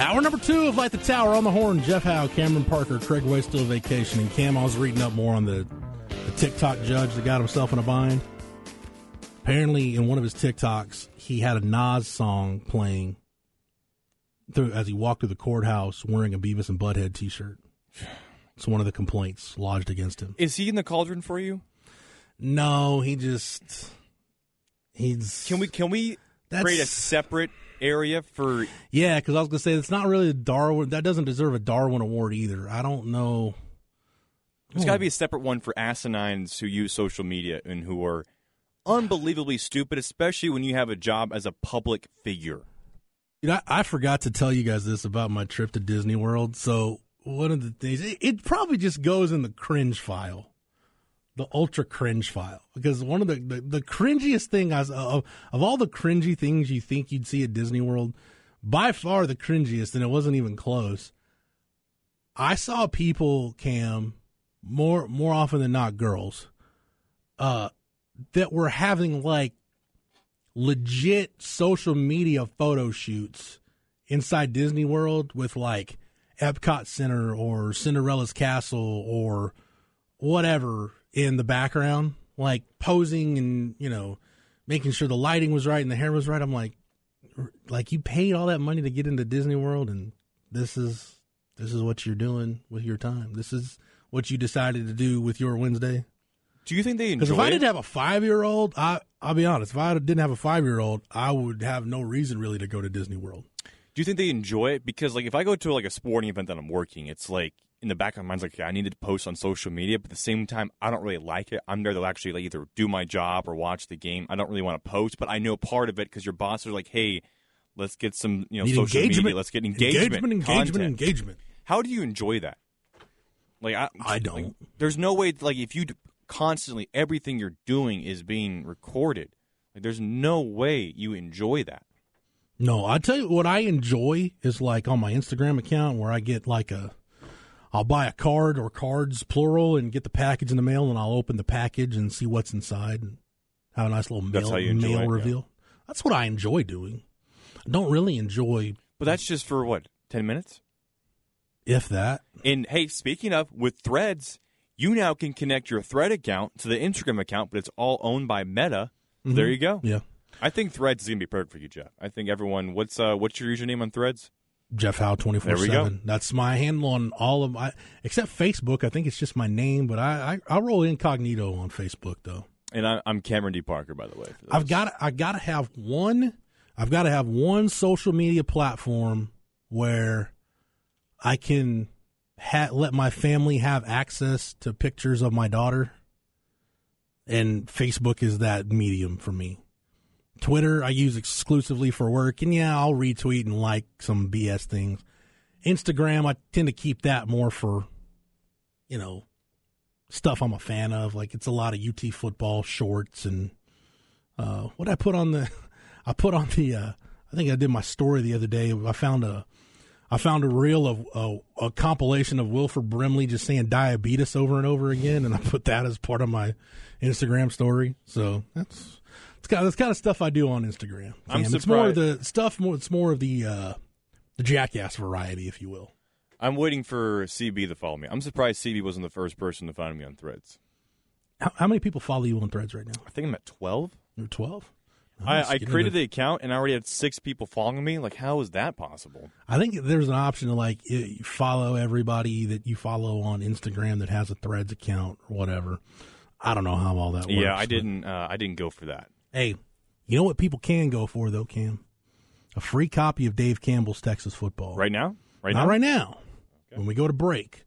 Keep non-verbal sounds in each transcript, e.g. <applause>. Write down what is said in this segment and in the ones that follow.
Hour number two of Light the Tower on the Horn. Jeff Howe, Cameron Parker, Craig Way still vacationing. Cam, I was reading up more on the, the TikTok judge that got himself in a bind. Apparently, in one of his TikToks, he had a Nas song playing through, as he walked through the courthouse wearing a Beavis and Butthead T-shirt. It's one of the complaints lodged against him. Is he in the cauldron for you? No, he just he's. Can we can we That's- create a separate area for Yeah, because I was gonna say it's not really a Darwin. That doesn't deserve a Darwin Award either. I don't know. There's got to be a hmm. separate one for asinines who use social media and who are unbelievably stupid, especially when you have a job as a public figure. You know, I, I forgot to tell you guys this about my trip to Disney World. So one of the things, it, it probably just goes in the cringe file, the ultra cringe file, because one of the the, the cringiest thing of of all the cringy things you think you'd see at Disney World, by far the cringiest, and it wasn't even close. I saw people cam more more often than not girls, uh, that were having like legit social media photo shoots inside Disney World with like Epcot Center or Cinderella's Castle or whatever in the background, like posing and, you know, making sure the lighting was right and the hair was right. I'm like, like you paid all that money to get into Disney World and this is this is what you're doing with your time. This is what you decided to do with your Wednesday. Do you think they Because if I didn't have a five year old, I I'll be honest. If I didn't have a five year old, I would have no reason really to go to Disney World. Do you think they enjoy it? Because like if I go to like a sporting event that I'm working, it's like in the back of my mind's like, okay, I need to post on social media, but at the same time, I don't really like it. I'm there to actually like either do my job or watch the game. I don't really want to post, but I know part of it because your bosses are like, hey, let's get some you know Need social engagement. media, let's get engagement, engagement, engagement, content. engagement. How do you enjoy that? Like I, I don't. like, there's no way. Like if you constantly everything you're doing is being recorded, like there's no way you enjoy that. No, I tell you what I enjoy is like on my Instagram account where I get like a, I'll buy a card or cards plural and get the package in the mail and I'll open the package and see what's inside and have a nice little That's mail how you enjoy mail it, yeah. reveal. That's what I enjoy doing. I don't really enjoy But that's just for what ten minutes. if that. And hey, speaking of with Threads, you now can connect your Thread account to the Instagram account, but it's all owned by Meta. So There you go. Mm-hmm. Yeah. I think Threads is gonna be perfect for you, Jeff. I think everyone. What's uh, what's your username on Threads? Jeff Howe twenty four There we go. seven. That's my handle on all of my except Facebook. I think it's just my name, but I I, I roll incognito on Facebook though. And I, I'm Cameron D. Parker, by the way. I've got I got to have one. I've got to have one social media platform where I can ha- let my family have access to pictures of my daughter, and Facebook is that medium for me. Twitter I use exclusively for work, and yeah, I'll retweet and like some BS things. Instagram I tend to keep that more for, you know, stuff I'm a fan of. Like it's a lot of UT football shorts and uh, what I put on the, <laughs> I put on the, uh, I think I did my story the other day. I found a, I found a reel of a, a compilation of Wilford Brimley just saying diabetes over and over again, and I put that as part of my Instagram story. So that's it's kind of that's kind of stuff I do on Instagram. I'm Cam. It's more of the stuff. More it's more of the uh, the jackass variety, if you will. I'm waiting for CB to follow me. I'm surprised CB wasn't the first person to find me on Threads. How, how many people follow you on Threads right now? I think I'm at 12. You're 12? I, I created the account and I already had six people following me. Like, how is that possible? I think there's an option to like follow everybody that you follow on Instagram that has a Threads account or whatever. I don't know how all that works. Yeah, I didn't. Uh, I didn't go for that. Hey, you know what people can go for though, Cam? A free copy of Dave Campbell's Texas Football. Right now? Right Not now? right now. Okay. When we go to break.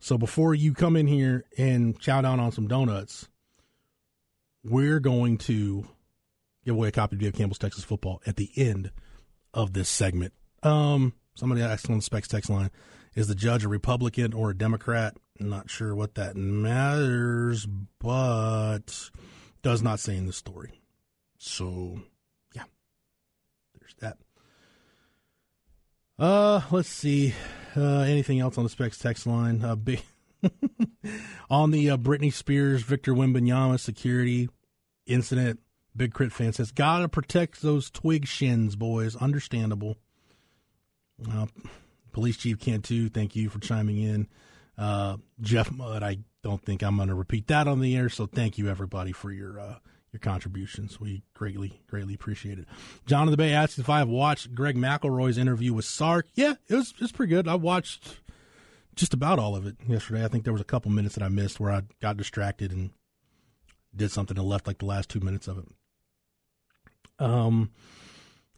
So before you come in here and chow down on some donuts, we're going to give away a copy of Dave Campbell's Texas Football at the end of this segment. Um, somebody asked on the specs text line, is the judge a Republican or a Democrat? not sure what that matters, but does not say in the story. So, yeah, there's that. Uh, let's see. Uh, anything else on the specs text line? Uh, big <laughs> on the uh, Britney Spears, Victor Wembanyama security incident. Big Crit fan says, "Gotta protect those twig shins, boys. Understandable." Uh, Police Chief Cantu, thank you for chiming in. Uh, Jeff Mudd, I don't think I'm going to repeat that on the air, so thank you everybody for your uh, your contributions. We greatly greatly appreciate it. John of the Bay asks if I have watched Greg McElroy's interview with Sark. Yeah, it was it's pretty good. I watched just about all of it yesterday. I think there was a couple minutes that I missed where I got distracted and did something and left like the last two minutes of it. Um,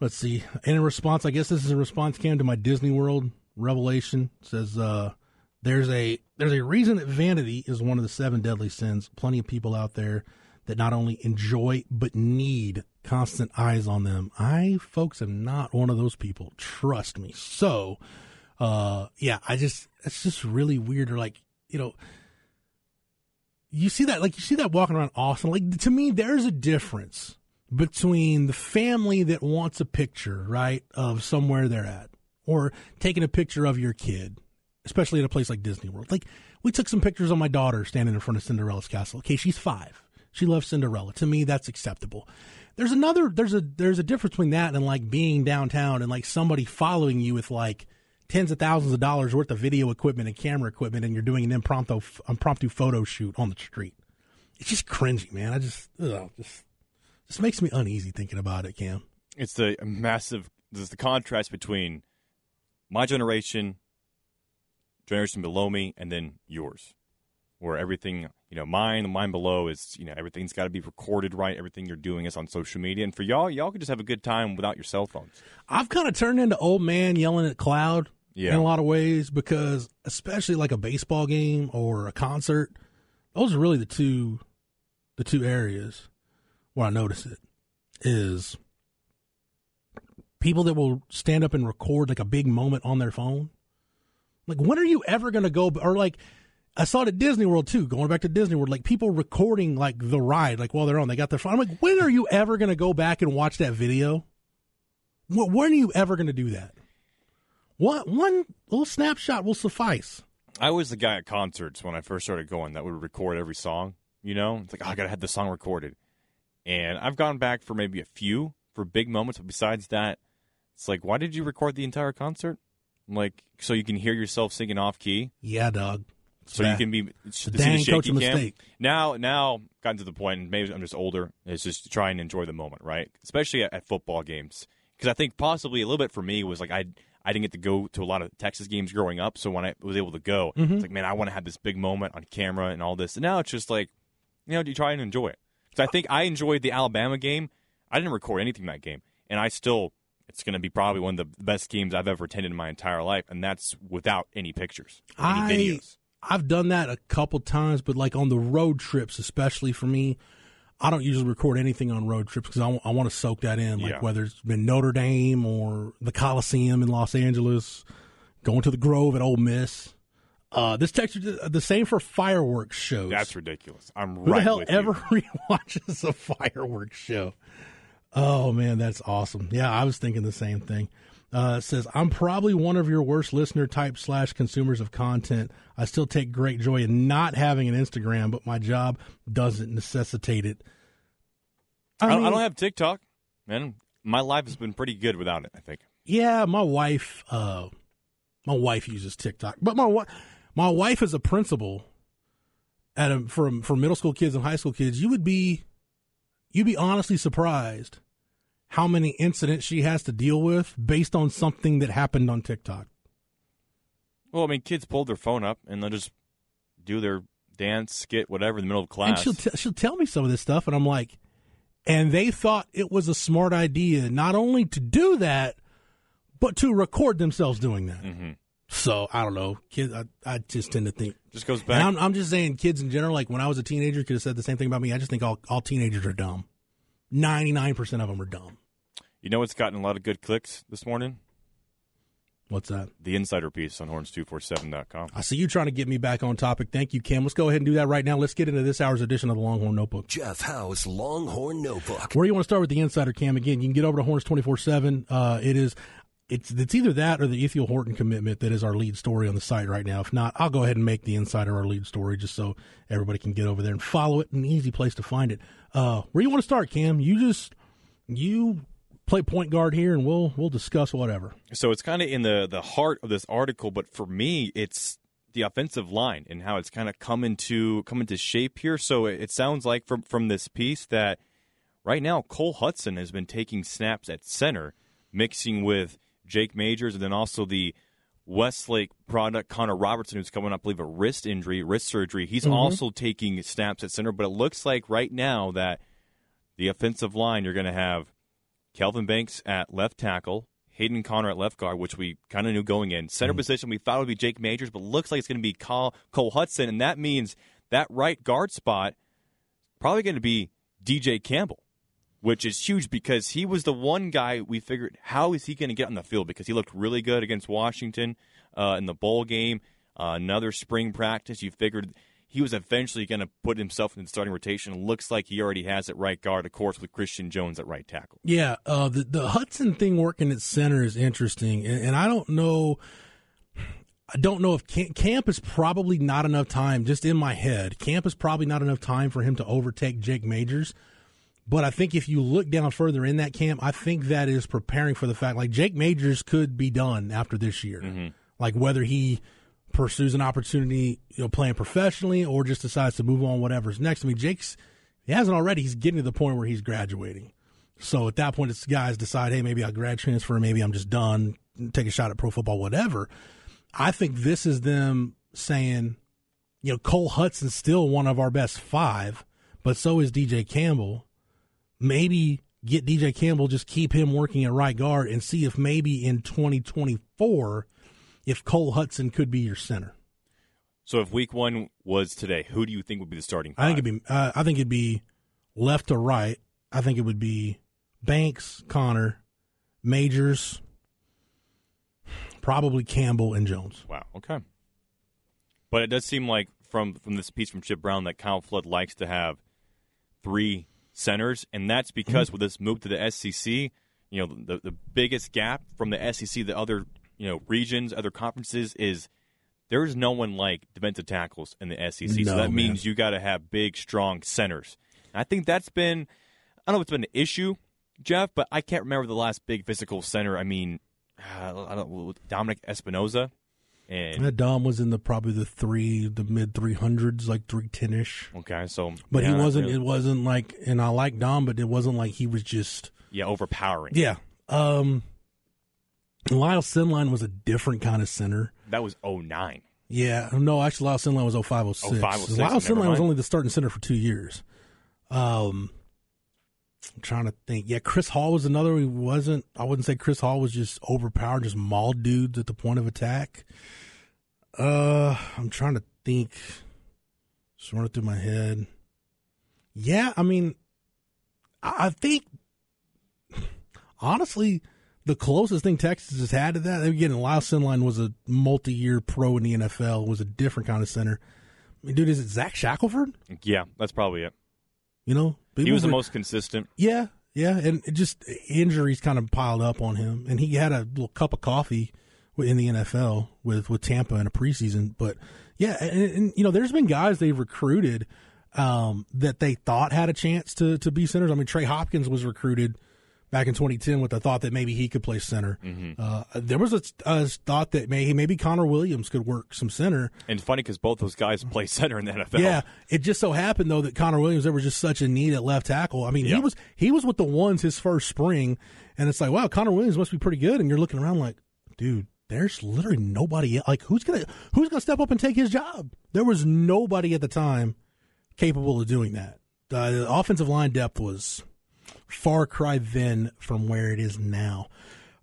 let's see. And in response, I guess this is a response came to my Disney World revelation. It says uh, there's a there's a reason that vanity is one of the seven deadly sins. Plenty of people out there that not only enjoy but need constant eyes on them. I folks am not one of those people. Trust me. So, uh, yeah, I just it's just really weird. Or like you know you see that like you see that walking around Austin. Like to me, there's a difference between the family that wants a picture, right, of somewhere they're at, or taking a picture of your kid, especially at a place like Disney World. Like we took some pictures of my daughter standing in front of Cinderella's castle. Okay, she's five. She loves Cinderella. To me, that's acceptable. There's another there's a there's a difference between that and like being downtown and like somebody following you with like tens of thousands of dollars worth of video equipment and camera equipment and you're doing an impromptu impromptu photo shoot on the street. It's just cringy, man. I just ugh, just this makes me uneasy thinking about it, Cam. It's the massive there's the contrast between my generation, generation below me, and then yours. Where everything, you know, mine, the mine below is, you know, everything's got to be recorded right. Everything you're doing is on social media. And for y'all, y'all could just have a good time without your cell phones. I've kind of turned into old man yelling at cloud yeah. in a lot of ways because, especially like a baseball game or a concert, those are really the two, the two areas where I notice it is people that will stand up and record like a big moment on their phone. Like, when are you ever going to go? Or like, I saw it at Disney World too. Going back to Disney World, like people recording like the ride, like while they're on, they got their phone. I'm like, when are you ever going to go back and watch that video? When are you ever going to do that? One one little snapshot will suffice. I was the guy at concerts when I first started going that would record every song. You know, it's like oh, I gotta have the song recorded, and I've gone back for maybe a few for big moments. But besides that, it's like, why did you record the entire concert? Like, so you can hear yourself singing off key. Yeah, dog. So you can be the dang coach a mistake. Now, now, gotten to the point. Maybe I'm just older. Is just to try and enjoy the moment, right? Especially at, at football games, because I think possibly a little bit for me was like I I didn't get to go to a lot of Texas games growing up. So when I was able to go, mm-hmm. it's like man, I want to have this big moment on camera and all this. And now it's just like, you know, you try and enjoy it. Because I think I enjoyed the Alabama game. I didn't record anything that game, and I still. It's going to be probably one of the best games I've ever attended in my entire life, and that's without any pictures, any I, videos. I've done that a couple times, but like on the road trips, especially for me, I don't usually record anything on road trips because I, w- I want to soak that in. Like Yeah. whether it's been Notre Dame or the Coliseum in Los Angeles, going to the Grove at Ole Miss. Uh, this text the same for fireworks shows. That's ridiculous. I'm Who right the hell ever you. <laughs> rewatches a fireworks show? Oh man, that's awesome. Yeah, I was thinking the same thing. Uh, says I'm probably one of your worst listener type slash consumers of content. I still take great joy in not having an Instagram, but my job doesn't necessitate it. I, don't, I don't have TikTok, man. My life has been pretty good without it. I think. Yeah, my wife, uh, My wife uses TikTok, but my wi- my wife is a principal at a, for for middle school kids and high school kids. You would be you'd be honestly surprised how many incidents she has to deal with based on something that happened on TikTok. Well, I mean, kids pull their phone up and they'll just do their dance, skit, whatever in the middle of class. And she'll t- she'll tell me some of this stuff, and I'm like, and they thought it was a smart idea not only to do that, but to record themselves doing that. mm-hmm. So I don't know, kids. I, I just tend to think. Just goes back. I'm, I'm just saying, kids in general. Like when I was a teenager, could have said the same thing about me. I just think all all teenagers are dumb. Ninety nine percent of them are dumb. You know what's gotten a lot of good clicks this morning? What's that? The insider piece on horns247.com. I see you trying to get me back on topic. Thank you, Kim. Let's go ahead and do that right now. Let's get into this hour's edition of the Longhorn Notebook. Jeff Howe's Longhorn Notebook. Where do you want to start with the insider cam again? You can get over to Horns twenty four seven. It is it's it's either that or the Ithiel Horton commitment that is our lead story on the site right now. If not, I'll go ahead and make the insider our lead story just so everybody can get over there and follow it. An easy place to find it. Uh, where do you want to start, Cam? You just you play point guard here, and we'll we'll discuss whatever. So it's kind of in the the heart of this article, but for me, it's the offensive line and how it's kind of come into come into shape here. So it, it sounds like from from this piece that right now Cole Hudson has been taking snaps at center, mixing with Jake Majors, and then also the Westlake product Connor Robertson, who's coming up, I believe, a wrist injury, wrist surgery. He's mm-hmm. also taking snaps at center, but it looks like right now that the offensive line you're going to have Kelvin Banks at left tackle, Hayden Conner at left guard, which we kind of knew going in. Center position, we thought it would be Jake Majors, but looks like it's going to be Cole, Cole Hudson, and that means that right guard spot probably going to be DJ Campbell, which is huge because he was the one guy we figured how is he going to get on the field because he looked really good against Washington uh, in the bowl game. Uh, another spring practice, you figured he was eventually going to put himself in the starting rotation. Looks like he already has it right guard, of course, with Christian Jones at right tackle. Yeah, uh, the the Hudson thing working at center is interesting, and, and I don't know. I don't know if camp, camp is probably not enough time. Just in my head, camp is probably not enough time for him to overtake Jake Majors. But I think if you look down further in that camp, I think that is preparing for the fact like Jake Majors could be done after this year. Like whether he pursues an opportunity, you know, playing professionally or just decides to move on whatever's next. I mean, Jake's he hasn't already. He's getting to the point where he's graduating. So at that point, it's guys decide, hey, maybe I'll grad transfer, maybe I'm just done, take a shot at pro football, whatever. I think this is them saying, you know, Cole Hudson's still one of our best five, but so is DJ Campbell. Maybe get DJ Campbell, just keep him working at right guard and see if maybe in 2024, if Cole Hudson could be your center. So if week one was today, who do you think would be the starting? I think it'd be, uh, I think it'd be left to right. I think it would be Banks, Conner, Majors, probably Campbell and Jones. Wow. Okay. But it does seem like from from this piece from Chip Brown that Kyle Flood likes to have three centers, and that's because Mm-hmm. with this move to the SEC, you know, the the biggest gap from the SEC, the other you know regions, other conferences is there is no one like defensive tackles in the SEC. No, so that man. means you got to have big, strong centers. And I think that's been I don't know if it's been an issue, Jeff, but I can't remember the last big physical center. I mean, <sighs> I don't Dominic Espinoza. And That Dom was in the probably the three, the mid three hundreds, like three ten ish. Okay, so But yeah, he wasn't. really- It wasn't like, and I like Dom, but it wasn't like he was just. yeah, overpowering. Yeah. Um. Lyle Sendlein was a different kind of center. That was 09. Yeah, no, actually, Lyle Sendlein was 0506. 0506, Lyle never Sendlein was only the starting center for two years. Um, I'm trying to think. Yeah, Chris Hall was another. He wasn't. I wouldn't say Chris Hall was just overpowered, just mauled dudes at the point of attack. Uh, I'm trying to think. Just running through my head. Yeah, I mean, I I think honestly, the closest thing Texas has had to that, again, Lyle Sendlein was a multi-year pro in the NFL, was a different kind of center. I mean, dude, is it Zach Shackelford? Yeah, that's probably it. You know, He was the most consistent. Yeah, yeah, and it just injuries kind of piled up on him, and he had a little cup of coffee in the NFL with with Tampa in a preseason. But yeah, and, and you know, there's been guys they've recruited um, that they thought had a chance to to be centers. I mean, Trey Hopkins was recruited back in 2010 with the thought that maybe he could play center. Mm-hmm. Uh, there was a, a, thought that maybe maybe Connor Williams could work some center. And it's funny because both those guys play center in the NFL. Yeah, it just so happened though that Connor Williams there was just such a need at left tackle. I mean, Yeah. he was he was with the ones his first spring, and it's like wow, Connor Williams must be pretty good. And you're looking around like, dude, there's literally nobody like who's gonna who's gonna step up and take his job. There was nobody at the time capable of doing that. Uh, the offensive line depth was far cry then from where it is now.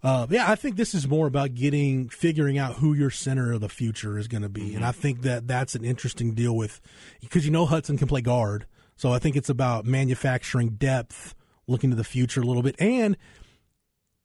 Uh, yeah, I think this is more about getting figuring out who your center of the future is going to be, and I think that that's an interesting deal with because you know Hudson can play guard, so I think it's about manufacturing depth, looking to the future a little bit, and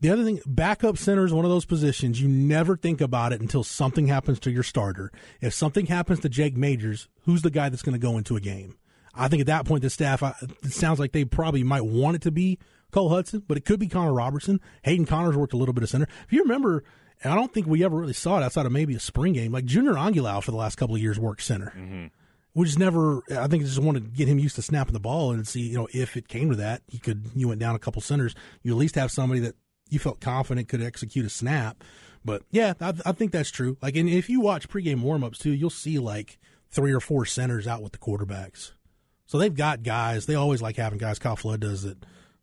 the other thing, backup center is one of those positions you never think about it until something happens to your starter. If something happens to Jake Majors, who's the guy that's going to go into a game? I think at that point the staff I- it sounds like they probably might want it to be Cole Hudson, but it could be Connor Robertson. Hayden Conner's worked a little bit of center. If you remember, and I don't think we ever really saw it outside of maybe a spring game. Like Junior Angilau for the last couple of years worked center. Mm-hmm. We just never. I think just wanted to get him used to snapping the ball and see, you know, if it came to that, he could. You went down a couple centers. You at least have somebody that you felt confident could execute a snap. But yeah, I, I think that's true. Like, and if you watch pregame warmups too, you'll see like three or four centers out with the quarterbacks. So they've got guys. They always like having guys. Kyle Flood does it.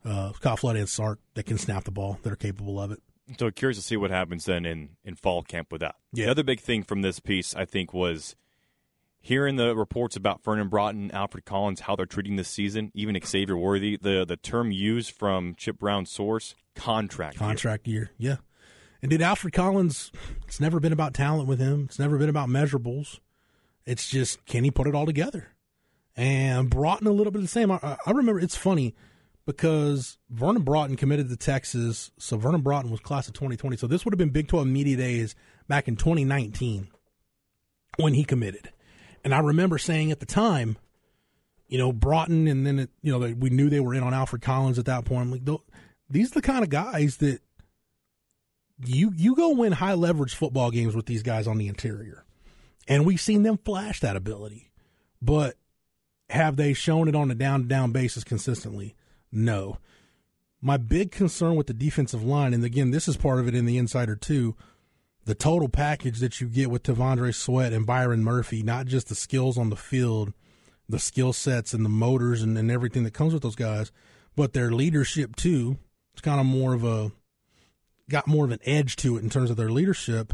Uh, Kyle Flood and Sark that can snap the ball. That are capable of it. So curious to see what happens then in, in fall camp with that. Yeah. The other big thing from this piece, I think, was hearing the reports about Vernon Broughton, Alfred Collins, how they're treating this season, even Xavier Worthy. The the term used from Chip Brown's source, contract. year. contract year. Yeah. And did Alfred Collins? It's never been about talent with him. It's never been about measurables. It's just can he put it all together? And Broughton a little bit the same. I, I remember it's funny because Vernon Broughton committed to Texas. So Vernon Broughton was class of 2020. So this would have been Big 12 media days back in 2019 when he committed. And I remember saying at the time, you know, Broughton, and then it, you know we knew they were in on Alfred Collins at that point. I'm like, these are the kind of guys that you you go win high leverage football games with these guys on the interior, and we've seen them flash that ability, but have they shown it on a down to down basis consistently? No. My big concern with the defensive line, and again, this is part of it in the insider too, the total package that you get with T'Vondre Sweat and Byron Murphy, not just the skills on the field, the skill sets and the motors and, and everything that comes with those guys, but their leadership too. It's kind of more of a got more of an edge to it in terms of their leadership.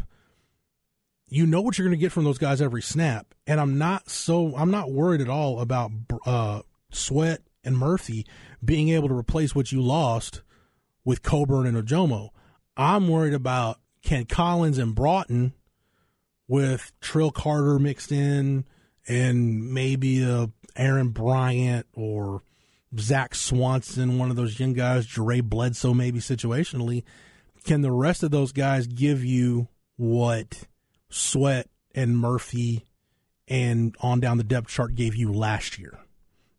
You know what you're going to get from those guys every snap, and I'm not so I'm not worried at all about uh, Sweat and Murphy being able to replace what you lost with Coburn and Ojomo. I'm worried about Ken Collins and Broughton with Trill Carter mixed in and maybe a Aaron Bryant or Zach Swanson, one of those young guys, Jaray Bledsoe, maybe situationally. Can the rest of those guys give you what Sweat and Murphy and on down the depth chart gave you last year?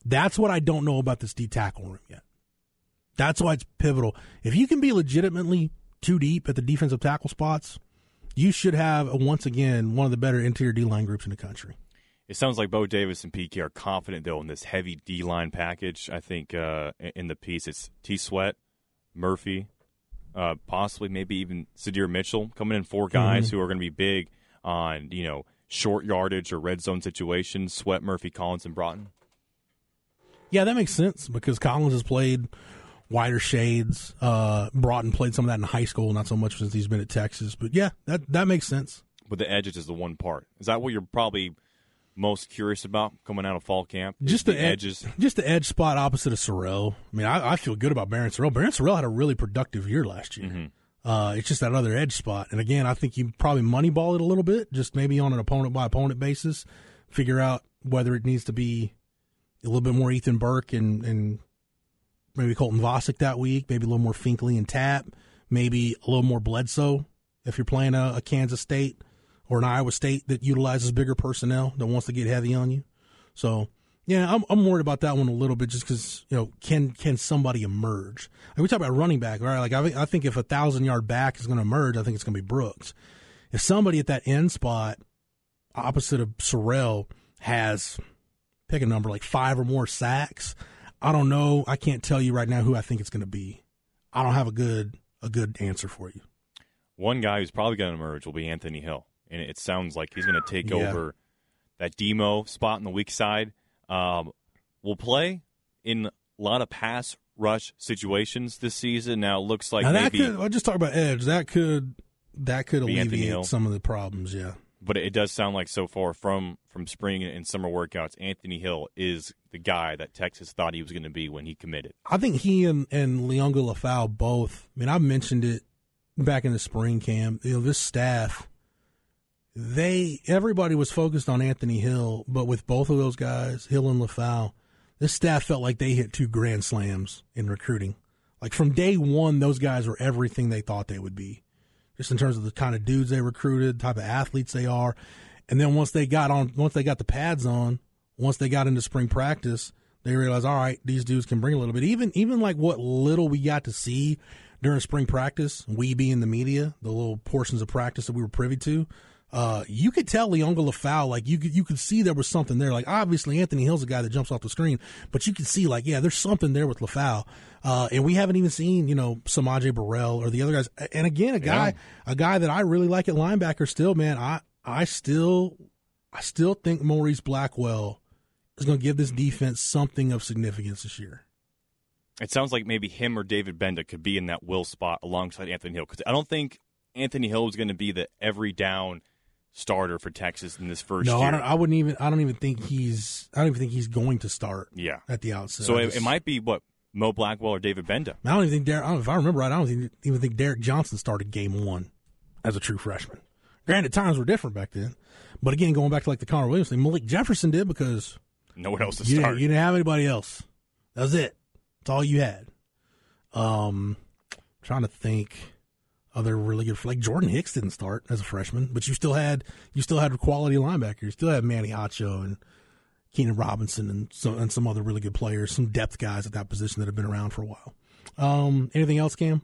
That's what I don't know about this D tackle room yet. That's why it's pivotal. If you can be legitimately too deep at the defensive tackle spots, you should have once again one of the better interior D line groups in the country. It sounds like Bo Davis and PK are confident though in this heavy D line package. I think uh, in the piece it's T Sweat, Murphy, uh, possibly maybe even Sydir Mitchell coming in four guys who are going to be big on you know short yardage or red zone situations. Sweat, Murphy, Collins, and Broughton. Yeah, that makes sense because Collins has played wider shades. Uh, Broughton played some of that in high school, not so much since he's been at Texas. But yeah, that that makes sense. But the edges is the one part. Is that what you're probably most curious about coming out of fall camp? Just the, the ed- edges. just the edge spot opposite of Sorrell. I mean, I, I feel good about Barryn Sorrell. Barryn Sorrell had a really productive year last year. Uh, it's just that other edge spot. And again, I think you probably moneyball it a little bit, just maybe on an opponent by opponent basis. Figure out whether it needs to be a little bit more Ethan Burke and, and maybe Colton Vasek that week, maybe a little more Finkley and Tapp, maybe a little more Bledsoe if you're playing a, a Kansas State or an Iowa State that utilizes bigger personnel that wants to get heavy on you. So yeah, I'm I'm worried about that one a little bit just because you know can can somebody emerge? Like we talk about running back, right? Like I, I think if a thousand yard back is going to emerge, I think it's going to be Brooks. If somebody at that end spot opposite of Sorrell has pick a number like five or more sacks, I don't know. I can't tell you right now who I think it's going to be. I don't have a good a good answer for you. One guy who's probably going to emerge will be Anthony Hill, and it sounds like he's going to take Yeah. over that demo spot on the weak side. Um, will play in a lot of pass rush situations this season. Now it looks like now maybe, could I just talk about edge. That could that could Be Anthony Hill. alleviate some of the problems. Yeah. but it does sound like so far from from spring and summer workouts, Anthony Hill is the guy that Texas thought he was going to be when he committed. I think he and, and Liona Lefau both. I mean, I mentioned it back in the spring camp. You know, this staff, they everybody was focused on Anthony Hill, but with both of those guys, Hill and Lefau, this staff felt like they hit two grand slams in recruiting. Like from day one, those guys were everything they thought they would be, just in terms of the kind of dudes they recruited, type of athletes they are. And then once they got on, once they got the pads on, once they got into spring practice, they realized, all right, these dudes can bring a little bit. Even even like what little we got to see during spring practice, we being the media, the little portions of practice that we were privy to, uh, you could tell Liona Lefau, like you could you could see there was something there. Like obviously Anthony Hill's a guy that jumps off the screen, but you could see like yeah, there's something there with Lefau. Uh, and we haven't even seen you know S'Maje Burrell or the other guys. And again, a guy a guy that I really like at linebacker still, man. I I still I still think Maurice Blackwell is going to give this defense something of significance this year. It sounds like maybe him or David Gbenda could be in that will spot alongside Anthony Hill because I don't think Anthony Hill is going to be the every down starter for Texas in this first No, year. I. I wouldn't even. I don't even think he's. I don't even think he's going to start yeah. at the outset. So it, it might be what Mo Blackwell or David Gbenda. I don't even think Derek. If I remember right, I don't even think Derrick Johnson started game one as a true freshman. Granted, times were different back then, but again, going back to like the Connor Williams thing, Malik Jefferson did because No one else to you, start. didn't- you didn't have anybody else. That was it. That's all you had. Um, trying to think other really good like Jordan Hicks didn't start as a freshman, but you still had you still had quality linebackers. You still had Manny Acho and Keenan Robinson and some and some other really good players, some depth guys at that position that have been around for a while. Um, anything else, Cam?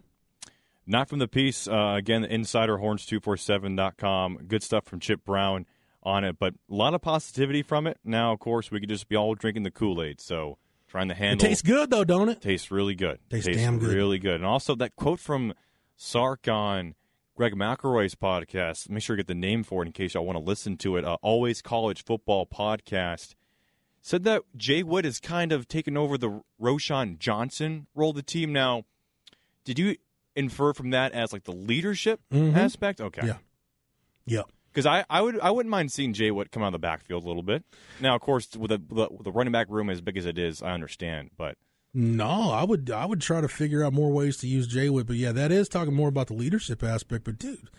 Not from the piece. Uh, again, insiderhorns247.com. Good stuff from Chip Brown on it, but a lot of positivity from it. Now, of course, we could just be all drinking the Kool Aid. So trying to handle. It tastes good though, don't it? tastes really good. Tastes damn good. really good. And also that quote from Sark on Greg McElroy's podcast. Make sure you get the name for it in case y'all want to listen to it. Uh, Always College Football Podcast said that Jay Wood has kind of taken over the Roschon Johnson role of the team. Now, did you infer from that as like the leadership Mhm. aspect? Okay. Yeah. Yep. Because I, I would I wouldn't mind seeing Jay Wood come out of the backfield a little bit. Now, of course, with the, the with the running back room as big as it is, I understand. But No, I would I would try to figure out more ways to use Jay Wood, but yeah, that is talking more about the leadership aspect. But dude,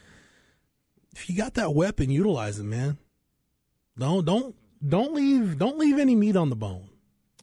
if you got that weapon, utilize it, man. Don't don't don't leave don't leave any meat on the bone.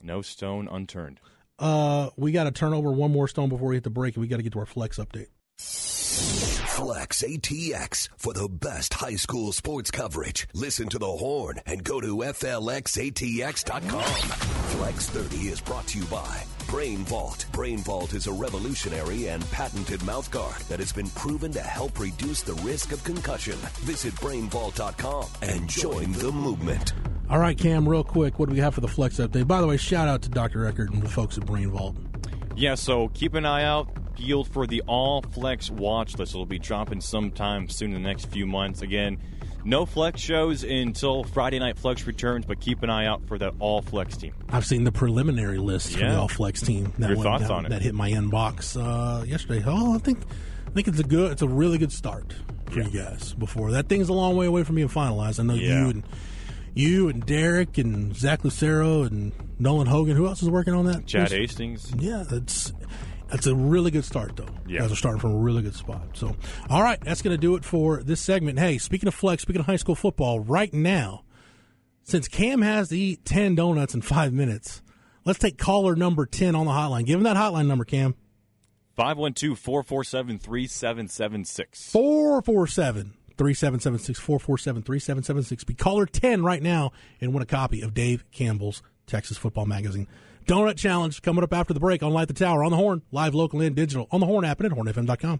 no stone unturned. Uh, we got to turn over one more stone before we hit the break, and we got to get to our flex update. Flex ATX for the best high school sports coverage. Listen to the horn and go to FLXATX.com. Flex 30 is brought to you by Brain Vault. Brain Vault is a revolutionary and patented mouthguard that has been proven to help reduce the risk of concussion. Visit brainvault.com and join the movement. All right, Cam, real quick, what do we have for the flex update? By the way, shout out to Dr. Eckert and the folks at Brain Vault. Yeah, so keep an eye out, peeled for the All Flex watch list. It'll be dropping sometime soon in the next few months. Again, no Flex shows until Friday Night Flex returns, but keep an eye out for that All Flex team. I've seen the preliminary list for the All Flex team. That Your thoughts down- on it? That hit my inbox uh, yesterday. Oh, I think I think it's a good, it's a really good start for you guys. Before that thing's a long way away from being finalized. I know Yeah. you and you and Derek and Zach Lucero and Nolan Hogan. Who else is working on that? Chad? Hastings. Yeah, that's that's a really good start though. Yeah. guys are starting from a really good spot. So, all right, that's going to do it for this segment. Hey, speaking of flex, speaking of high school football, right now, since Cam has to eat ten donuts in five minutes, let's take caller number ten on the hotline. Give him that hotline number, Cam. 512 447 3776. 447 3776 447 3776. Be caller 10 right now and win a copy of Dave Campbell's Texas Football Magazine. Donut Challenge coming up after the break on Light the Tower, on the Horn, live, local, and digital, on the Horn app and at hornfm.com.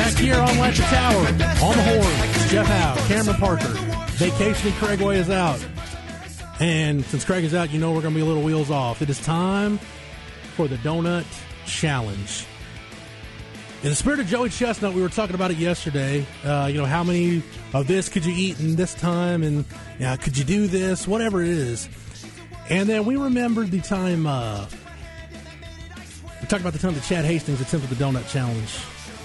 Back here on the Tower, on the horn, Jeff Howe, Cameron Parker. Vacationing Craig Way is out. And since Craig is out, you know we're going to be a little wheels off. It is time for the Donut Challenge. In the spirit of Joey Chestnut, we were talking about it yesterday. Uh, you know, how many of this could you eat in this time? And could you do this? Whatever it is. And then we remembered the time uh, we talked about the time that Chad Hastings attempted the donut challenge.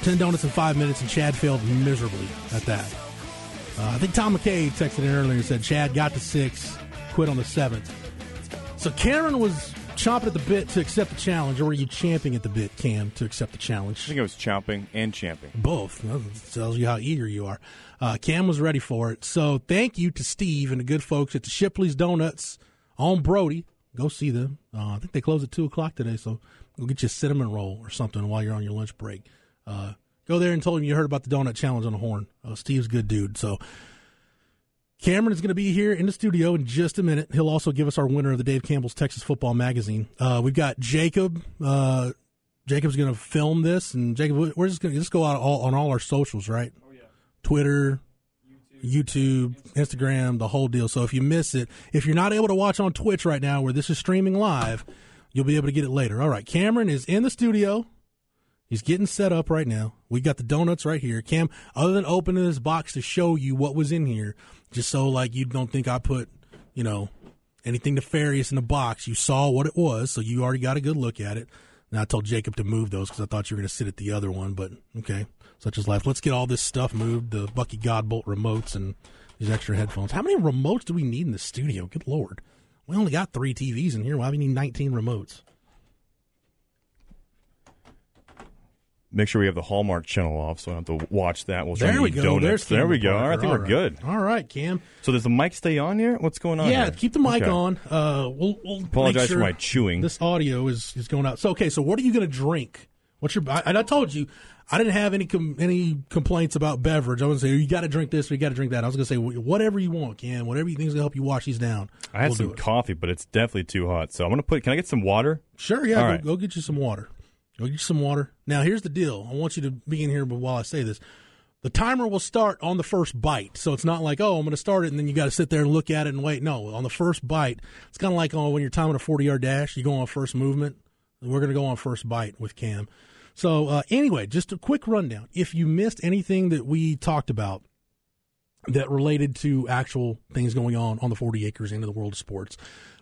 10 donuts in five minutes, and Chad failed miserably at that. Uh, I think Tom McKay texted in earlier and said Chad got to six, quit on the seventh. So Cameron was chomping at the bit to accept the challenge, or were you champing at the bit, Cam, to accept the challenge? I think it was chomping and champing. Both. That tells you how eager you are. Uh, Cam was ready for it. So thank you to Steve and the good folks at the Shipley's Donuts on Brodie. Go see them. Uh, I think they close at 2 o'clock today, so go get you a cinnamon roll or something while you're on your lunch break. Uh, go there and tell him you heard about the donut challenge on the horn. Uh, Steve's a good dude. So Cameron is going to be here in the studio in just a minute. He'll also give us our winner of the Dave Campbell's Texas Football Magazine. Uh, we've got Jacob. Uh, Jacob's going to film this, and Jacob, we're just going to just go out all, on all our socials, right? Oh yeah. Twitter, YouTube, Instagram, the whole deal. So if you miss it, if you're not able to watch on Twitch right now, where this is streaming live, you'll be able to get it later. All right, Cameron is in the studio. He's getting set up right now. We got the donuts right here. Cam, other than opening this box to show you what was in here, just so like you don't think I put, you know, anything nefarious in the box. You saw what it was, so you already got a good look at it. And I told Jacob to move those because I thought you were going to sit at the other one, but okay, such is life. Let's get all this stuff moved. The Bucky Godbolt remotes and these extra headphones. How many remotes do we need in the studio? Good lord, we only got three TVs in here. Why do we need nineteen remotes? Make sure we have the Hallmark channel off, so I don't have to watch that. We'll There we go. Donuts. There's there we go. All right, I think Parker. we're All good. All right, Cam. So does the mic stay on here? What's going on? Yeah, here? keep the mic Okay. on. Uh, we'll, we'll Apologize make sure for my chewing. This audio is, is going out. So okay, so what are you going to drink? What's your? I, I told you I didn't have any com, any complaints about beverage. I wasn't say you got to drink this or you got to drink that. I was going to say whatever you want, Cam. Whatever you think is going to help you wash these down. I had we'll some do coffee, but it's definitely too hot. So I'm gonna put. Can I get some water? Sure, yeah. Go, right. go get you some water. Go get some water. Now, here's the deal. I want you to be in here, while I say this, the timer will start on the first bite. So it's not like, oh, I'm going to start it, and then you got to sit there and look at it and wait. No, on the first bite, it's kind of like oh, when you're timing a 40 yard dash, you go on first movement. We're going to go on first bite with Cam. So uh, anyway, just a quick rundown. If you missed anything that we talked about that related to actual things going on on the 40 acres into the world of sports,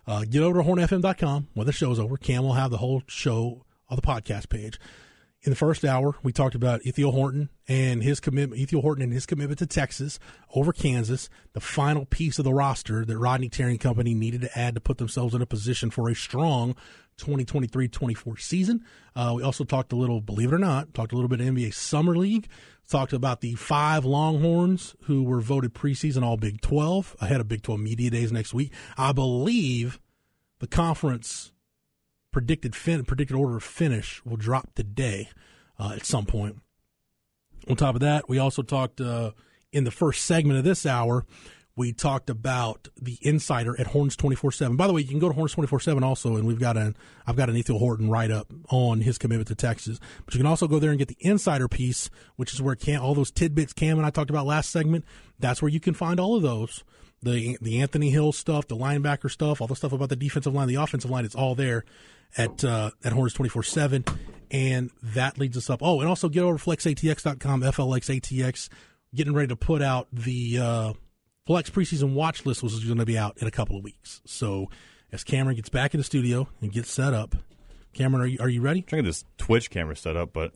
uh, get over to hornfm.com when the show's over. Cam will have the whole show on the podcast page. In the first hour, we talked about Ithiel Horton and his commitment, Ithiel Horton and his commitment to Texas over Kansas, the final piece of the roster that Rodney Terry Company needed to add to put themselves in a position for a strong 2023-24 season. Uh, we also talked a little, believe it or not, talked a little bit of NBA Summer League. Talked about the five Longhorns who were voted preseason All Big 12 ahead of Big 12 Media Days next week. I believe the conference predicted fin- predicted order of finish will drop today uh, at some point. On top of that, we also talked uh, in the first segment of this hour. We talked about the insider at Horns twenty four seven. By the way, you can go to Horns twenty four seven also, and we've got an I've got an Ithiel Horton write up on his commitment to Texas. But you can also go there and get the insider piece, which is where Cam, all those tidbits Cam and I talked about last segment. That's where you can find all of those the the Anthony Hill stuff, the linebacker stuff, all the stuff about the defensive line, the offensive line. It's all there at uh, at Horns twenty four seven, and that leads us up. Oh, and also get over to flexatx.com, FLXATX, getting ready to put out the uh, Flex preseason watch list, which is going to be out in a couple of weeks. So as Cameron gets back in the studio and gets set up, Cameron, are you are you ready? trying to get this Twitch camera set up, but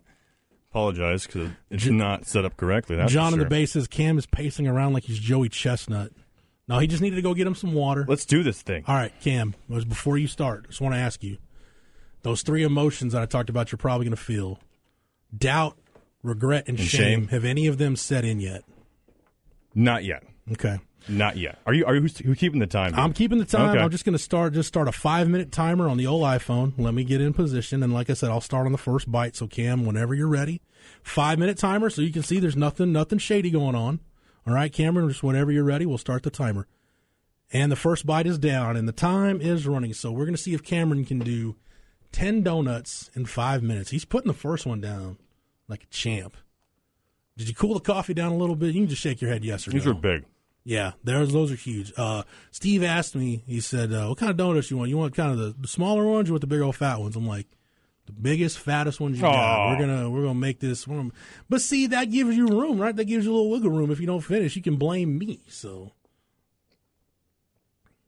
Apologize because it's not set up correctly. That's John in the base says Cam is pacing around like he's Joey Chestnut. No, he just needed to go get him some water. Let's do this thing. All right, Cam, before you start, I just want to ask you those three emotions that I talked about, you're probably going to feel doubt, regret, and, And shame. shame. Have any of them set in yet? Not yet. Okay. Not yet. Are you? Are you? Who's, keeping the time? I'm keeping the time. Okay. I'm just going to start just start a five minute timer on the old iPhone. Let me get in position, and like I said, I'll start on the first bite. So Cam, whenever you're ready, five minute timer, so you can see there's nothing nothing shady going on. All right, Cameron, just whenever you're ready, we'll start the timer. And the first bite is down, and the time is running. So we're going to see if Cameron can do ten donuts in five minutes. He's putting the first one down like a champ. Did you cool the coffee down a little bit? You can just shake your head yes or These no. are big. Yeah, there's those are huge. Uh, Steve asked me. He said, uh, "What kind of donuts you want? You want kind of the, the smaller ones, or with the big old fat ones?" I'm like, "The biggest, fattest ones you got. We're gonna we're gonna make this." we're But see, that gives you room, right? That gives you a little wiggle room. If you don't finish, you can blame me. So,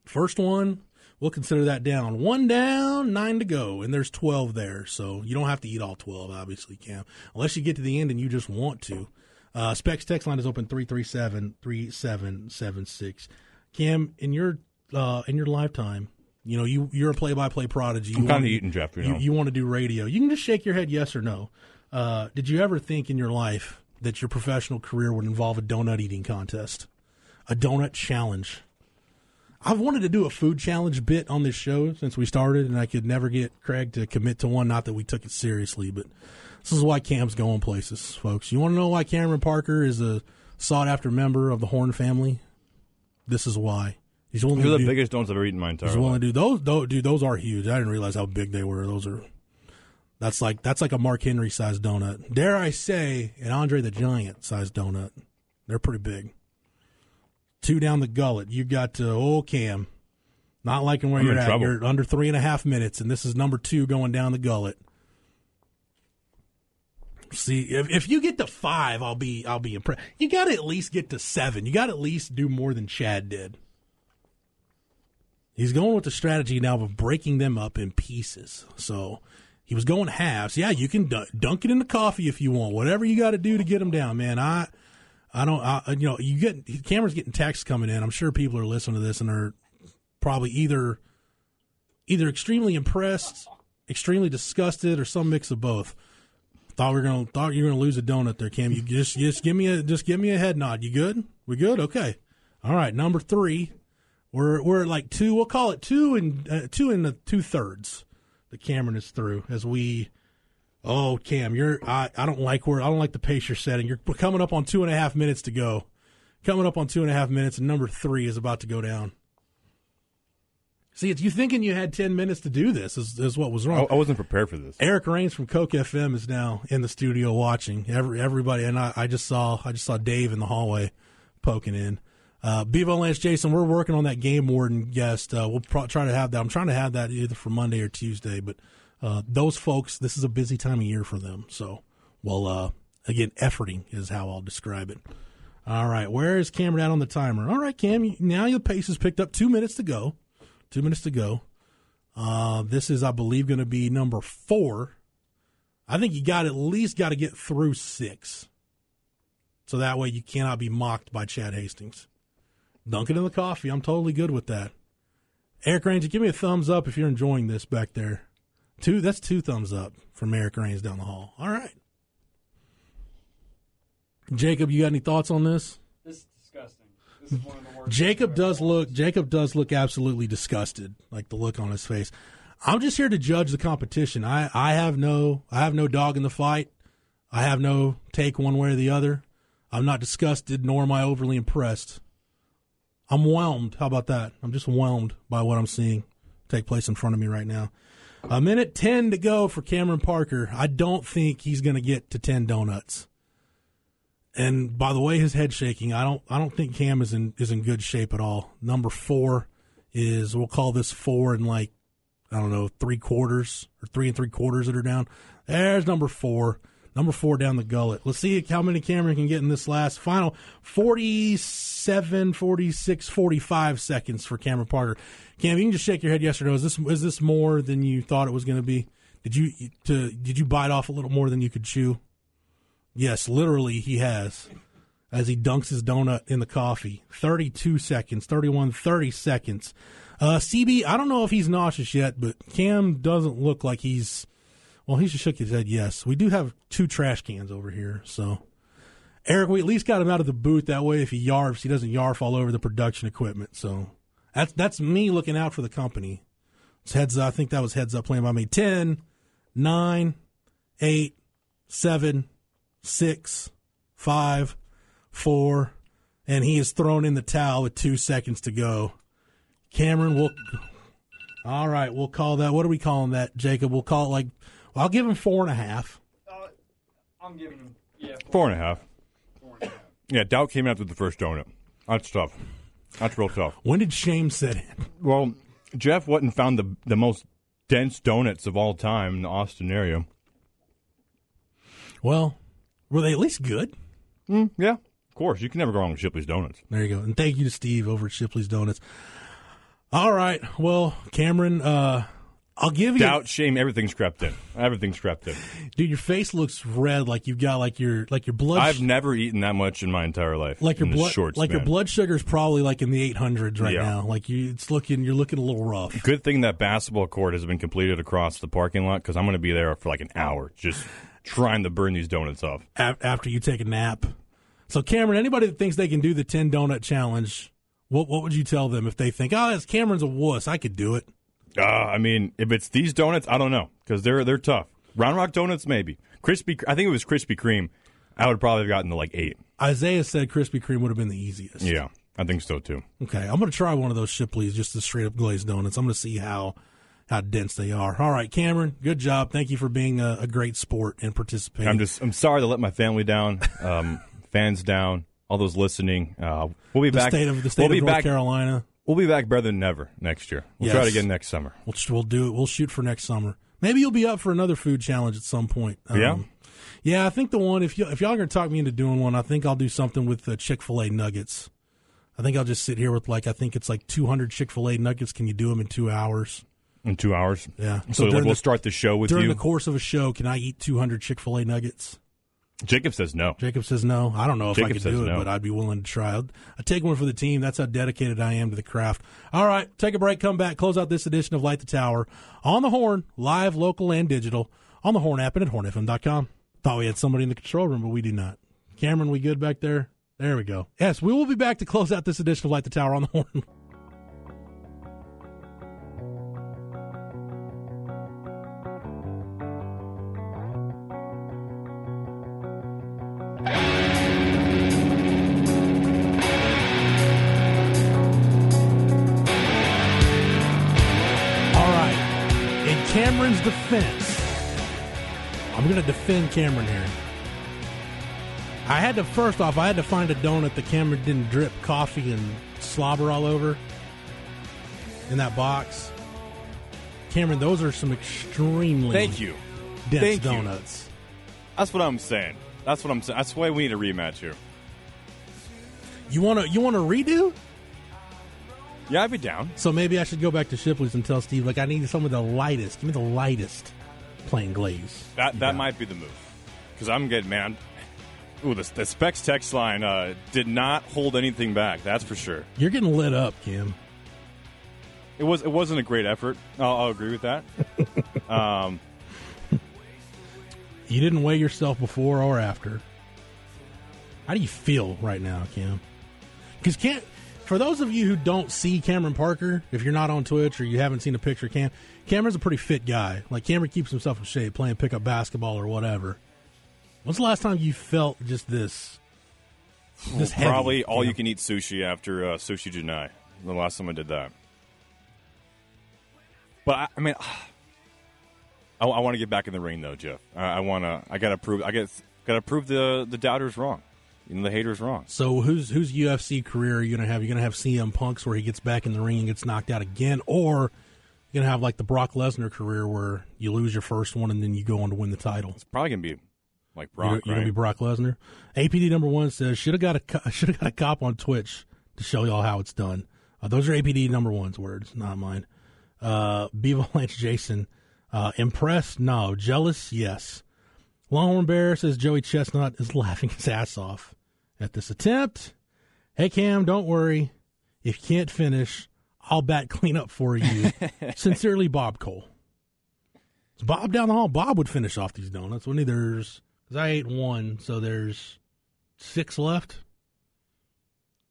first one, we'll consider that down. One down, nine to go, and there's twelve there. So you don't have to eat all twelve, obviously, Cam, unless you get to the end and you just want to. Uh, Specs text line is open 337-3776. Cam, in your uh, in your lifetime, you know you you're a play by play prodigy. You I'm kind of eating, Jeff. You know. you, want to do radio. You can just shake your head yes or no. Uh, did you ever think in your life that your professional career would involve a donut eating contest, a donut challenge? I've wanted to do a food challenge bit on this show since we started, and I could never get Craig to commit to one. Not that we took it seriously, but this is why Cam's going places, folks. You want to know why Cameron Parker is a sought after member of the Horn family? This is why. He's willing These are the do- biggest donuts I've ever eaten in my entire He's life. willing to do those. Those, dude, those are huge. I didn't realize how big they were. Those are. That's like that's like a Mark Henry sized donut. Dare I say, an Andre the Giant sized donut. They're pretty big. Two down the gullet. You got uh, old Cam. Not liking where I'm you're at. trouble. You're under three and a half minutes, and this is number two going down the gullet. See, if, if you get to five, I'll be I'll be impressed. You got to at least get to seven. You got to at least do more than Chad did. He's going with the strategy now of breaking them up in pieces. So he was going halves. Yeah, you can dunk, dunk it in the coffee if you want. Whatever you got to do to get them down, man. I, I don't. I, you know, you get Cameron's getting texts coming in. I'm sure people are listening to this and are probably either, either extremely impressed, extremely disgusted, or some mix of both. Thought we were gonna thought you were gonna lose a donut there, Cam. You just just give me a just give me a head nod. You good? We good? Okay. All right. Number three. We're we're at like two. We'll call it two and uh, two and the two thirds. The Cameron is through as we. Oh, Cam, you're. I, I don't like where I don't like the pace you're setting. You're coming up on two and a half minutes to go. Coming up on two and a half minutes, and number three is about to go down. See, it's you thinking you had ten minutes to do this is, is what was I, wrong. I wasn't prepared for this. Eric Rains from KOKE FM is now in the studio watching. Every everybody and I, I just saw I just saw Dave in the hallway poking in. Uh, Bevo Lance Jason, we're working on that game warden guest. Uh, we'll pro- try to have that. I'm trying to have that either for Monday or Tuesday. But uh, those folks, this is a busy time of year for them. So, well, uh, again, efforting is how I'll describe it. All right, where is Cameron at on the timer? All right, Cam, now your pace has picked up two minutes to go. Two minutes to go. Uh, this is, I believe, going to be number four. I think you got at least got to get through six, so that way you cannot be mocked by Chad Hastings. Dunk it in the coffee. I'm totally good with that. Eric Ranger, give me a thumbs up if you're enjoying this back there. Two. That's two thumbs up from Eric Rains down the hall. All right. Jacob, you got any thoughts on this? This is disgusting. This is one of the worst. Jacob does look watched. Jacob does look absolutely disgusted, like the look on his face. I'm just here to judge the competition. I, I have no I have no dog in the fight. I have no take one way or the other. I'm not disgusted nor am I overly impressed. I'm whelmed. How about that? I'm just whelmed by what I'm seeing take place in front of me right now. A minute 10 to go for Cameron Parker. I don't think he's going to get to 10 donuts. And by the way, his head shaking. I don't. I don't think Cam is in is in good shape at all. Number four is we'll call this four and like I don't know three quarters or three and three quarters that are down. There's number four. Number four down the gullet. Let's see how many Cameron can get in this last final 47, 46, 45 seconds for Cameron Parker. Cam, you can just shake your head yes or no. Is this is this more than you thought it was going to be? Did you to did you bite off a little more than you could chew? Yes, literally, he has. As he dunks his donut in the coffee. 32 seconds, 31, 30 seconds. Uh, CB, I don't know if he's nauseous yet, but Cam doesn't look like he's. Well, he just shook his head yes. We do have two trash cans over here, so. Eric, we at least got him out of the booth. That way, if he yarfs, he doesn't yarf all over the production equipment. So that's that's me looking out for the company. It's heads up. I think that was heads up playing by me. 10, 9, 8, 7, 6, 5, 4, and he is thrown in the towel with two seconds to go. Cameron, we'll. All right, we'll call that. What are we calling that, Jacob? We'll call it like. Well, I'll give him four and a half. Uh, I'm giving him yeah Four and a half. four and a half. Yeah, doubt came after the first donut. That's tough. That's real tough. When did shame set in? Well, Jeff Wetton found the the most dense donuts of all time in the Austin area. Well, were they at least good? Mm, yeah, of course. You can never go wrong with Shipley's Donuts. There you go. And thank you to Steve over at Shipley's Donuts. All right. Well, Cameron, uh, I'll give you Doubt, shame, everything's crept in. Everything's crept in. dude. Your face looks red, like you've got like your like your blood. I've never eaten that much in my entire life. like your blood, like your blood sugar is probably like in the 800s right Yeah. now. Like you, it's looking, you're looking a little rough. Good thing that basketball court has been completed across the parking lot because I'm going to be there for like an hour just trying to burn these donuts off. a- after you take a nap. So, Cameron, anybody that thinks they can do the 10 donut challenge, what what would you tell them if they think, oh, that's Cameron's a wuss, I could do it? Uh, I mean, if it's these donuts, I don't know because they're they're tough. Round Rock donuts, maybe. Crispy, I think it was Krispy Kreme. I would probably have gotten to like eight. Isaiah said Krispy Kreme would have been the easiest. Yeah, I think so too. Okay, I'm going to try one of those Shipley's, just the straight up glazed donuts. I'm going to see how how dense they are. All right, Cameron, good job. Thank you for being a, a great sport and participating. I'm just I'm sorry to let my family down, um, <laughs> fans down, all those listening. Uh, we'll be the back. state of the state we'll of be North back. Carolina. We'll be back better than ever next year. We'll try Yes. it again next summer. We'll we'll do it. We'll shoot for next summer. Maybe you'll be up for another food challenge at some point. Um, yeah? yeah. I think the one if you if y'all are gonna talk me into doing one, I think I'll do something with the Chick Fil A nuggets. I think I'll just sit here with like I think it's like 200 Chick Fil A nuggets. Can you do them in two hours? In two hours. Yeah. So, during we'll the, start the show with you. during you. the course of a show, can I eat 200 Chick Fil A nuggets? Jacob says no. Jacob says no. I don't know if I could do it, no. but I'd be willing to try. I'd, I'd take one for the team. That's how dedicated I am to the craft. All right, take a break, come back, close out this edition of Light the Tower on the Horn, live, local, and digital on the Horn app and at hornfm.com. Thought we had somebody in the control room, but we do not. Cameron, we good back there? There we go. Yes, we will be back to close out this edition of Light the Tower on the <laughs> Horn. Defense, I'm going to defend Cameron here. I had to, first off, I had to find a donut that Cameron didn't drip coffee and slobber all over in that box. Cameron, those are some extremely Thank you. dense Thank you. donuts. That's what I'm saying. That's what I'm saying. That's why we need a rematch here. You want to you want to redo? Yeah, I'd be down. So maybe I should go back to Shipley's and tell Steve like I need some of the lightest. Give me the lightest plain glaze. That that got. might be the move. Because I'm getting man. Ooh, the, the specs text line uh, did not hold anything back. That's for sure. You're getting lit up, Kim. It was it wasn't a great effort. I'll, I'll agree with that. <laughs> um, You didn't weigh yourself before or after. How do you feel right now, Kim? Because Cam, for those of you who don't see Cameron Parker, if you're not on Twitch or you haven't seen a picture of Cam, Cameron's a pretty fit guy. Like Cameron keeps himself in shape, playing pickup basketball or whatever. When's the last time you felt just this? This heavy, probably all Cam? you can eat sushi after uh, Sushi Junai. The last time I did that. But I, I mean, <sighs> I, want to get back in the ring though, Jeff. I, I want to. I gotta prove. I got gotta prove the the doubters wrong. You know, the haters wrong. So whose whose UFC career are you gonna have? You're gonna have CM Punk's where he gets back in the ring and gets knocked out again, or you're gonna have like the Brock Lesnar career where you lose your first one and then you go on to win the title. It's probably gonna be like You're, Brock, you're gonna be Brock Lesnar. APD number one says should have got a co- <laughs> should have got a cop on Twitch to show y'all how it's done. Uh, those are APD number one's words, not mine. Uh, Bevo <laughs> Lance Jason, uh, impressed? No. Jealous? Yes. Longhorn Bear says Joey Chestnut is laughing his ass off at this attempt. Hey, Cam, don't worry. If you can't finish, I'll bat clean up for you. <laughs> Sincerely, Bob Cole. It's Bob down the hall. Bob would finish off these donuts. When there's, because I ate one, so there's six left,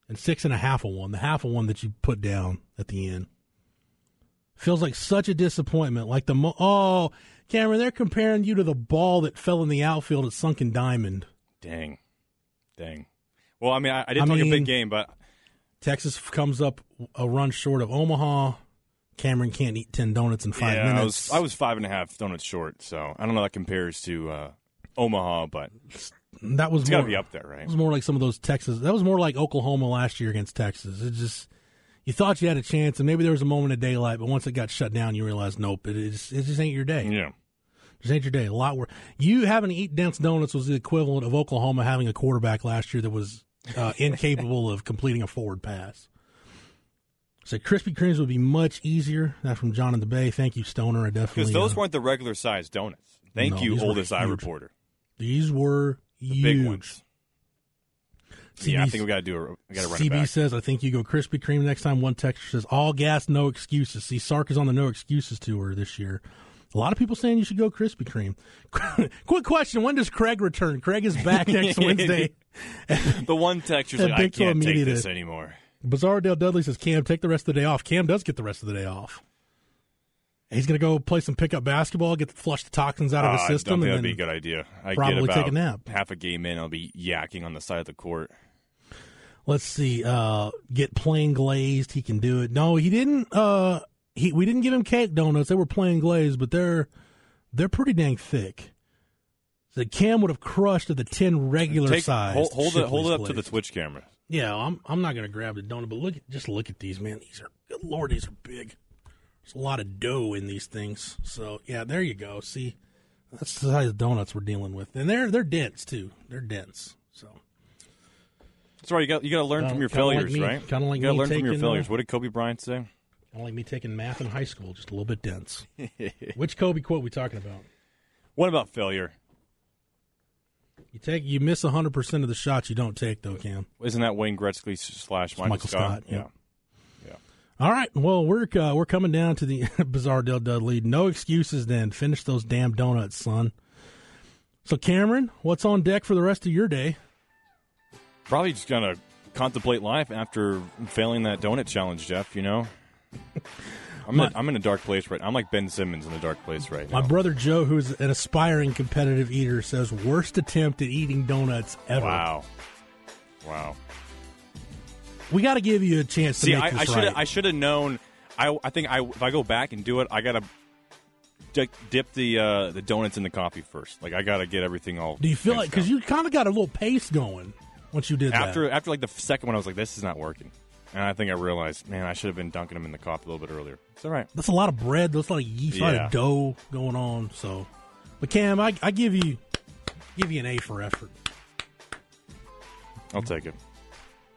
and six and a half of one. The half of one that you put down at the end feels like such a disappointment. Like the mo- oh, Cameron, they're comparing you to the ball that fell in the outfield at Sunken Diamond. Dang, dang. Well, I mean, I, I did I talk a big game, but Texas comes up a run short of Omaha. Cameron can't eat ten donuts in five yeah, I minutes. was I was five and a half donuts short, so I don't know how that compares to uh, Omaha, but that was it's got to be up there, right? It was more like some of those Texas. That was more like Oklahoma last year against Texas. It just you thought you had a chance, and maybe there was a moment of daylight, but once it got shut down, you realized nope, it is it just ain't your day. Yeah. It just ain't your day. A lot worse. You having to eat dense donuts was the equivalent of Oklahoma having a quarterback last year that was uh, incapable of completing a forward pass. So Krispy Kremes would be much easier. That's from John in the Bay. Thank you, Stoner. I definitely Because those uh, weren't the regular sized donuts. Thank No, you, oldest eye reporter. these were The huge. big ones. yeah, I think we got to do a, we got to run CB says, I think you go Krispy Kreme next time. One texter says, all gas, no excuses. See, Sark is on the no excuses tour this year. A lot of people saying you should go Krispy Kreme. <laughs> Quick question: When does Craig return? Craig is back <laughs> next Wednesday. <laughs> the one texture's That like, I can't take this it. anymore. Bizarre Dale Dudley says, "Cam, take the rest of the day off." Cam does get the rest of the day off. He's going to go play some pickup basketball, get flush the toxins out of his Ah, system, I don't think and that'd be a good idea. I probably get take about a nap. half a game in, I'll be yakking on the side of the court. let's see, uh, get plain glazed. He can do it. No, he didn't. Uh, he we didn't give him cake donuts. They were plain glazed, but they're they're pretty dang thick. So Cam would have crushed at the ten regular Take, size. hold, hold it, hold it up to the. Twitch camera. Yeah, I'm I'm not gonna grab the donut, but look at just look at these, man. These are good lord, these are big. There's a lot of dough in these things. So yeah, there you go. See, that's the size of donuts we're dealing with, and they're they're dense too. They're dense. So That's right. You got you got to learn from your failures, right? kinda like you got to learn from your failures. uh, What did Kobe Bryant say? Kind of like me taking math in high school, just a little bit dense. <laughs> Which Kobe quote we talking about? What about failure? You take you miss hundred percent of the shots you don't take though, Cam. Isn't that Wayne Gretzky slash Michael, Michael Scott, Yeah. yeah. All right, well we're uh, we're coming down to the <laughs> bizarre Dale Dudley. No excuses then. Finish those damn donuts, son. So Cameron, what's on deck for the rest of your day? Probably just gonna contemplate life after failing that donut challenge, Jeff. You know, I'm My- in, I'm in a dark place right. I'm like Ben Simmons in a dark place right now. My brother Joe, who's an aspiring competitive eater, says worst attempt at eating donuts ever. Wow, wow. We got to give you a chance to See, I, I should right. I should have known. I I think I if I go back and do it, I gotta di- dip the uh, the donuts in the coffee first. Like I gotta get everything all. Do you feel like because you kind of got a little pace going once you did after that? after like the second one, I was like, this is not working, and I think I realized, man, I should have been dunking them in the coffee a little bit earlier. It's all right. That's a lot of bread. That's a lot of yeast, a lot of dough going on. So, but Cam, I, I give you give you an A for effort. I'll take it.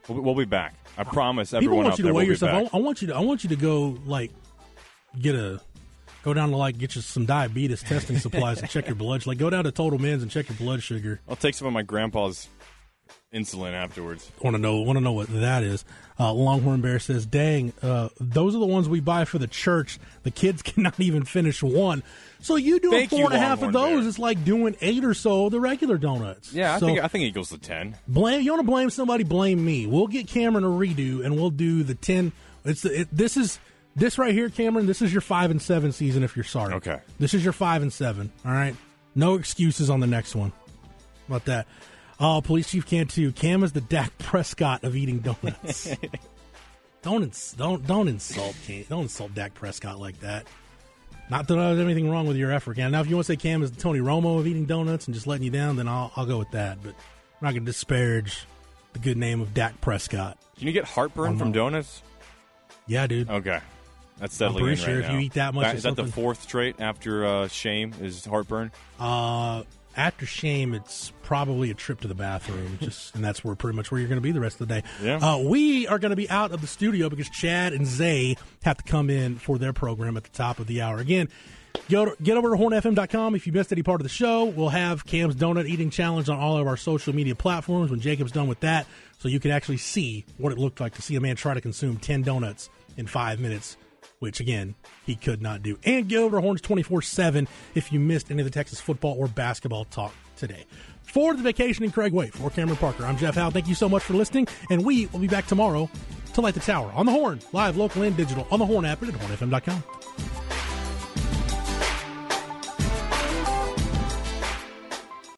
We'll, be- we'll be back. I promise People everyone want out you there to weigh yourself. I, I want you to. I want you to go like get a go down to like get you some diabetes testing supplies and check your blood. Like go down to Total Men's and check your blood sugar. I'll take some of my grandpa's insulin afterwards. Want to know? Want to know what that is? Uh, Longhorn Bear says, "Dang, uh, those are the ones we buy for the church. The kids <laughs> cannot even finish one. So you doing Thank four you, and a half of those? Bear. It's like doing eight or so of the regular donuts. Yeah, I So- think I think it goes to ten. Blame you want to blame somebody? Blame me. We'll get Cameron a redo, and we'll do the ten. It's the, it, this is this right here, Cameron. This is your five and seven season. If you're sorry, Okay. This is your five and seven. All right, no excuses on the next one. How about that? Oh, police chief can too. Cam is the Dak Prescott of eating donuts. <laughs> don't ins- don't don't insult Cam. Don't insult Dak Prescott like that. Not that there's anything wrong with your effort, Cam. Now, if you want to say Cam is the Tony Romo of eating donuts and just letting you down, then I'll I'll go with that. But I'm not going to disparage the good name of Dak Prescott. Can you get heartburn from donuts? Yeah, dude. Okay, that's settling pretty in sure right if you eat that much of is that the something- fourth trait after uh, shame is heartburn? Uh, after shame, it's probably a trip to the bathroom, just and that's where pretty much where you're going to be the rest of the day. Yeah. Uh, we are going to be out of the studio because Chad and Zay have to come in for their program at the top of the hour. Again, Go to, get over to hornfm.com if you missed any part of the show. We'll have Cam's Donut Eating Challenge on all of our social media platforms when Jacob's done with that, so you can actually see what it looked like to see a man try to consume 10 donuts in five minutes, which, again, he could not do. And get over Horns 24 7 if you missed any of the Texas football or basketball talk today. For the vacation in Craig for Cameron Parker, I'm Jeff Howe. Thank you so much for listening, and we will be back tomorrow to light the tower on the horn, live, local, and digital on the horn app and at hornfm.com.